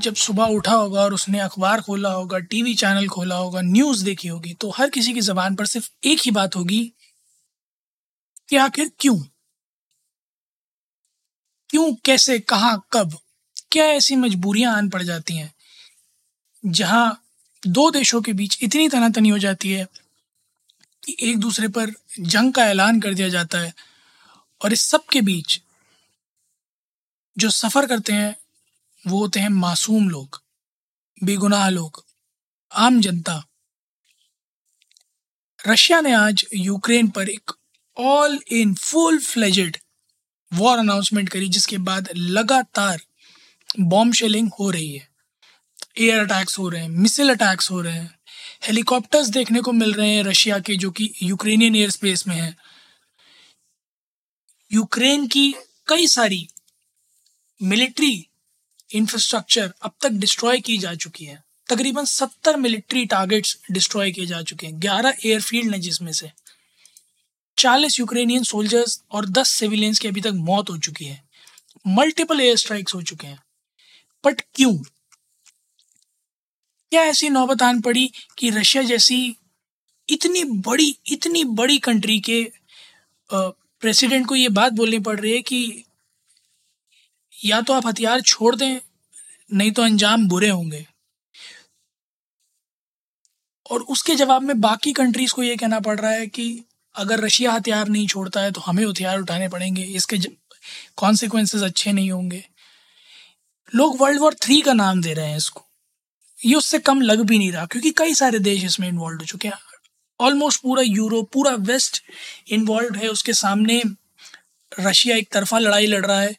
जब सुबह उठा होगा और उसने अखबार खोला होगा, टीवी चैनल खोला होगा, न्यूज़ देखी होगी तो हर किसी की ज़बान पर सिर्फ़ एक ही बात होगी कि आखिर क्यों? क्यों, कैसे, कहाँ, कब? क्या ऐसी मजबूरियाँ आन पड़ जाती हैं जहाँ दो देशों के बीच इतनी तनातनी हो जाती है कि एक दूसरे पर जंग का ऐलान कर दिया जाता है और इस सब के बीच जो सफ़र करते हैं वो होते हैं मासूम लोग, बेगुनाह लोग, आम जनता। रशिया ने आज यूक्रेन पर एक all in full fledged war announcement करी, जिसके बाद लगातार बॉम्ब शेलिंग हो रही है। एयर अटैक्स हो रहे हैं मिसाइल अटैक्स हो रहे हैं हेलीकॉप्टर्स देखने को मिल रहे हैं रशिया के, जो कि यूक्रेनियन एयर स्पेस में है। यूक्रेन की कई सारी मिलिट्री इंफ्रास्ट्रक्चर अब तक डिस्ट्रॉय की जा चुकी है। तकरीबन सत्तर मिलिट्री टारगेट्स डिस्ट्रॉय किए जा चुके हैं। ग्यारह एयरफील्ड हैं जिसमें से चालीस यूक्रेनियन सोल्जर्स और दस सिविलियंस की अभी तक मौत हो चुकी है। मल्टीपल एयर स्ट्राइक्स हो चुके हैं। बट क्यों? क्या ऐसी नौबत आन पड़ी कि रशिया जैसी इतनी बड़ी इतनी बड़ी कंट्री के प्रेसिडेंट को ये बात बोलनी पड़ रही है कि या तो आप हथियार छोड़ दें, नहीं तो अंजाम बुरे होंगे। और उसके जवाब में बाकी कंट्रीज़ को ये कहना पड़ रहा है कि अगर रशिया हथियार नहीं छोड़ता है तो हमें हथियार उठाने पड़ेंगे, इसके कॉन्सिक्वेंसेस अच्छे नहीं होंगे। लोग वर्ल्ड वॉर थ्री का नाम दे रहे हैं इसको। ये उससे कम लग भी नहीं रहा, क्योंकि कई सारे देश इसमें इन्वॉल्व हो चुके हैं। ऑलमोस्ट पूरा यूरोप पूरा वेस्ट इन्वॉल्व है, उसके सामने रशिया एक तरफा लड़ाई लड़ रहा है।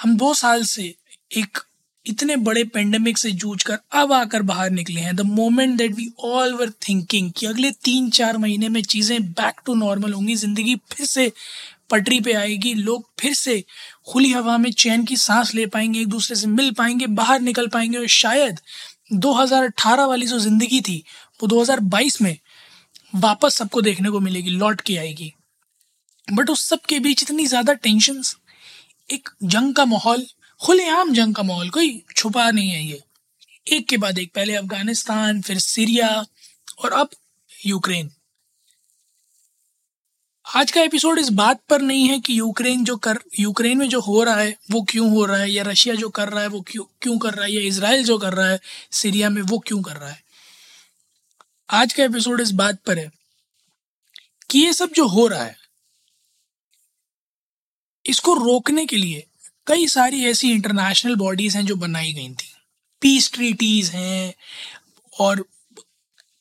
हम दो साल से एक इतने बड़े पेंडेमिक से जूझ कर अब आकर बाहर निकले हैं। The moment that we all were thinking कि अगले तीन चार महीने में चीज़ें बैक टू नॉर्मल होंगी, ज़िंदगी फिर से पटरी पे आएगी, लोग फिर से खुली हवा में चैन की सांस ले पाएँगे, एक दूसरे से मिल पाएँगे, बाहर निकल पाएँगे और शायद 2018 वाली जो ज़िंदगी थी, वो 2022 में वापस सबको देखने को मिलेगी, लौट के आएगी। बट उस सब के बीच इतनी ज़्यादा टेंशन्स एक जंग का माहौल, खुलेआम जंग का माहौल, कोई छुपा नहीं है ये। एक के बाद एक, पहले अफ़गानिस्तान, फिर सीरिया और अब यूक्रेन। आज का एपिसोड इस बात पर नहीं है कि यूक्रेन जो कर, यूक्रेन में जो हो रहा है, वो क्यों हो रहा है, या रशिया जो कर रहा है, वो क्यों क्यों कर रहा है, या इसराइल जो कर रहा है, सीरिया में वो क्यों कर रहा है। आज का एपिसोड इस बात पर है कि ये सब जो हो रहा है इसको रोकने के लिए कई सारी ऐसी इंटरनेशनल बॉडीज हैं जो बनाई गई थी। पीस ट्रीटीज हैं और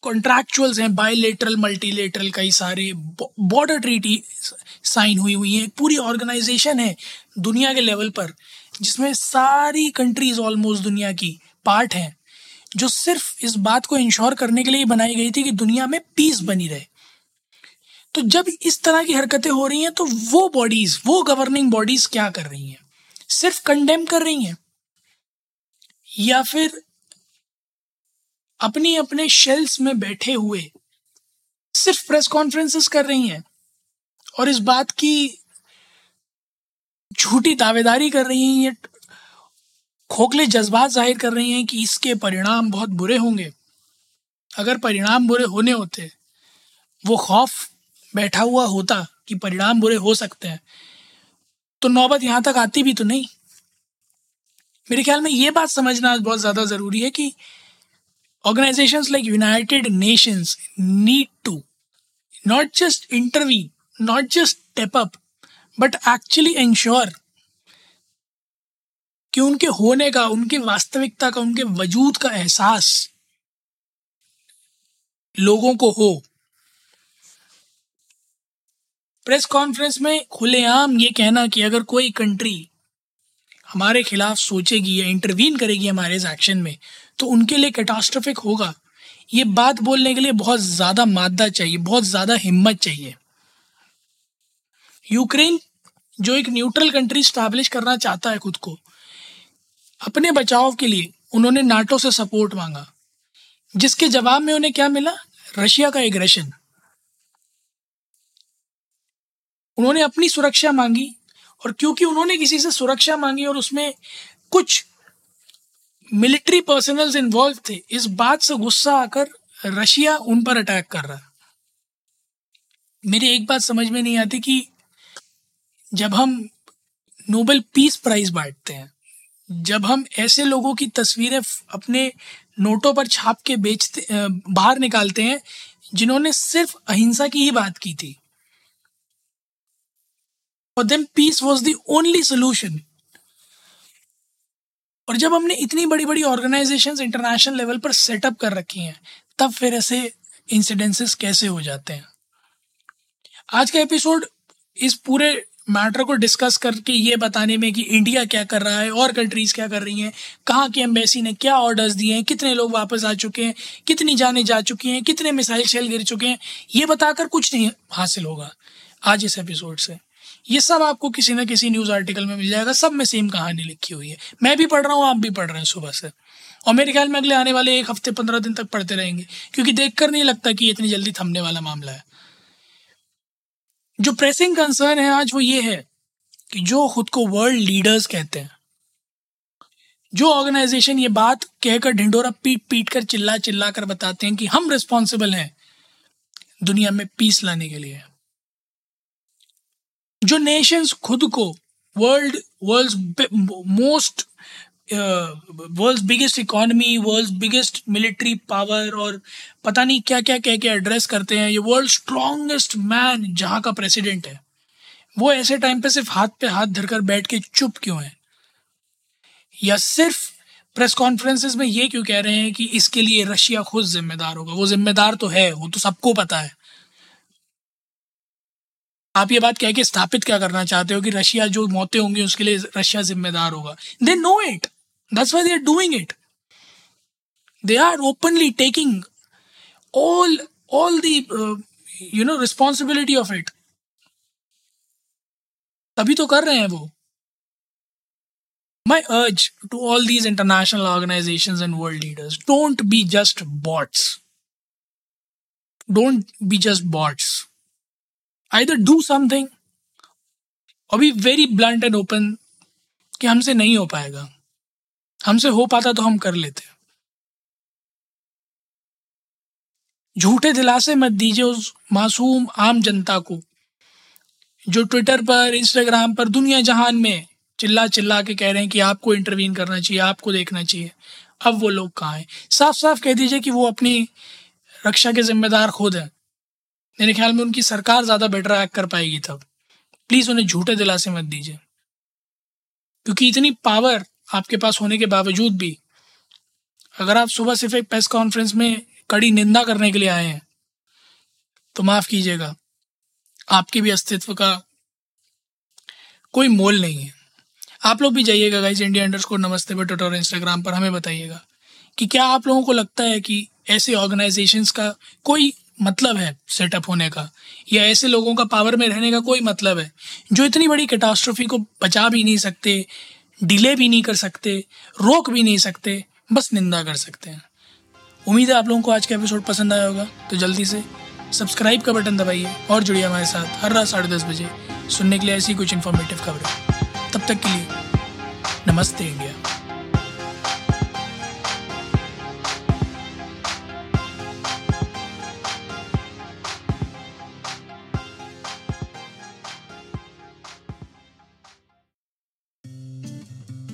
कॉन्ट्रैक्चुअल्स हैं बायोलेटरल मल्टीलेटरल कई सारे बॉर्डर ट्रीटी साइन हुई हुई हैं। पूरी ऑर्गेनाइजेशन है दुनिया के लेवल पर, जिसमें सारी कंट्रीज़ ऑलमोस्ट दुनिया की पार्ट हैं, जो सिर्फ़ इस बात को इंश्योर करने के लिए बनाई गई थी कि दुनिया में पीस बनी रहे। तो जब इस तरह की हरकतें हो रही हैं तो वो बॉडीज वो गवर्निंग बॉडीज क्या कर रही हैं? सिर्फ़ कंडेम कर रही हैं? या फिर अपनी अपने शेल्स में बैठे हुए सिर्फ़ प्रेस कॉन्फ्रेंसेस कर रही हैं और इस बात की झूठी दावेदारी कर रही हैं, या खोखले जज्बात ज़ाहिर कर रही हैं कि इसके परिणाम बहुत बुरे होंगे। अगर परिणाम बुरे होने होते, वो खौफ बैठा हुआ होता कि परिणाम बुरे हो सकते हैं। तो नौबत यहाँ तक आती भी तो नहीं। मेरे ख्याल में ये बात समझना बहुत ज़्यादा ज़रूरी है कि organizations like united nations need to not just intervene, not just step up, but actually ensure कि उनके होने का, उनके वास्तविकता का, उनके वजूद का एहसास लोगों को हो। प्रेस कॉन्फ्रेंस में खुलेआम ये कहना कि अगर कोई कंट्री हमारे खिलाफ सोचेगी या इंटरवीन करेगी हमारे इस एक्शन में तो उनके लिए कैटास्ट्रफिक होगा। ये बात बोलने के लिए बहुत ज़्यादा मादा चाहिए, बहुत ज़्यादा हिम्मत चाहिए। यूक्रेन, जो एक न्यूट्रल कंट्री स्टैब्लिश करना चाहता है खुद को, अपने बचाव के लिए उन्होंने नाटो से सपोर्ट मांगा, जिसके जवाब में उन्हें क्या मिला? रशिया का एग्रेशन। उन्होंने अपनी सुरक्षा मांगी और क्योंकि उन्होंने किसी से सुरक्षा मांगी और उसमें कुछ मिलिट्री पर्सनल्स इन्वॉल्व थे, इस बात से गुस्सा आकर रशिया उन पर अटैक कर रहा। मेरी एक बात समझ में नहीं आती कि जब हम नोबेल पीस प्राइज बांटते हैं, जब हम ऐसे लोगों की तस्वीरें अपने नोटों पर छाप के बेचते बाहर निकालते हैं, जिन्होंने सिर्फ़ अहिंसा की ही बात की थी। और them peace was the only solution और जब हमने इतनी बड़ी बड़ी ऑर्गेनाइजेशन इंटरनेशनल लेवल पर सेटअप कर रखी हैं, तब फिर ऐसे इंसिडेंसेस कैसे हो जाते हैं? आज का एपिसोड इस पूरे मैटर को डिस्कस करके ये बताने में कि इंडिया क्या कर रहा है, और कंट्रीज़ क्या कर रही हैं, कहाँ की एम्बेसी ने क्या ऑर्डर्स दिए हैं, कितने लोग वापस आ चुके हैं, कितनी जाने जा चुकी हैं, कितने मिसाइल शेल गिर चुके हैं, ये बताकर कुछ नहीं हासिल होगा आज इस एपिसोड से। ये सब आपको किसी ना किसी न्यूज़ आर्टिकल में मिल जाएगा, सब में सेम कहानी लिखी हुई है। मैं भी पढ़ रहा हूँ, आप भी पढ़ रहे हैं सुबह से। और मेरे ख्याल में अगले आने वाले एक हफ़्ते, पंद्रह दिन तक पढ़ते रहेंगे, क्योंकि देखकर नहीं लगता कि इतनी जल्दी थमने वाला मामला है। जो प्रेसिंग कंसर्न है आज वो ये है कि जो खुद को वर्ल्ड लीडर्स कहते हैं, जो ऑर्गेनाइजेशन ये बात कहकर ढिंडोरा पीट पीट कर चिल्ला चिल्ला कर बताते हैं कि हम रिस्पॉन्सिबल हैं दुनिया में पीस लाने के लिए। जो नेशंस खुद को world world most world biggest economy world biggest military power और पता नहीं क्या क्या कह के एड्रेस करते हैं, ये वर्ल्ड स्ट्रॉन्गेस्ट मैन जहाँ का प्रेसिडेंट है। वो ऐसे टाइम पे सिर्फ़ हाथ पे हाथ धरकर बैठ के चुप क्यों है? या सिर्फ़ प्रेस कॉन्फ्रेंसेस में ये क्यों कह रहे हैं कि इसके लिए रशिया खुद जिम्मेदार होगा? वो जिम्मेदार तो है, वो तो सबको पता है। आप ये बात कह के स्थापित क्या करना चाहते हो कि रशिया जो मौतें होंगी उसके लिए रशिया जिम्मेदार होगा? They know it that's why they are doing it they are openly taking all all the you know responsibility of it तभी तो कर रहे हैं वो। My urge to all these international organisation and world leaders don't be just bots don't be just bots either do something or be very blunt and open कि हमसे नहीं हो पाएगा। हमसे हो पाता तो हम कर लेते। झूठे दिलासे मत दीजिए उस मासूम आम जनता को, जो ट्विटर पर इंस्टाग्राम पर, दुनिया जहान में चिल्ला चिल्ला के कह रहे हैं कि आपको इंटरवीन करना चाहिए, आपको देखना चाहिए। अब वो लोग कहाँ हैं? साफ़ साफ़ कह दीजिए कि वो अपनी रक्षा के जिम्मेदार खुद हैं। मेरे ख्याल में उनकी सरकार ज़्यादा बेटर एक्ट कर पाएगी तब। प्लीज़ उन्हें झूठे दिलासे मत दीजिए। क्योंकि इतनी पावर आपके पास होने के बावजूद भी, अगर आप सुबह सिर्फ़ एक प्रेस कॉन्फ्रेंस में कड़ी निंदा करने के लिए आए हैं तो माफ़ कीजिएगा। आपके भी अस्तित्व का कोई मोल नहीं है। आप लोग भी जाइएगा गाइज़ इंडिया अंडर्स को नमस्ते पर ट्विटर और इंस्टाग्राम पर, हमें बताइएगा कि क्या आप लोगों को लगता है कि ऐसे ऑर्गेनाइजेशंस का कोई मतलब है सेटअप होने का, या ऐसे लोगों का पावर में रहने का कोई मतलब है, जो इतनी बड़ी कैटास्ट्रोफी को बचा भी नहीं सकते डिले भी नहीं कर सकते, रोक भी नहीं सकते, बस निंदा कर सकते हैं। उम्मीद है आप लोगों को आज का एपिसोड पसंद आया होगा तो जल्दी से सब्सक्राइब का बटन दबाइए और जुड़िए हमारे साथ हर रात साढ़े दस बजे सुनने के लिए ऐसी कुछ इन्फॉर्मेटिव खबरें। तब तक के लिए नमस्ते इंडिया।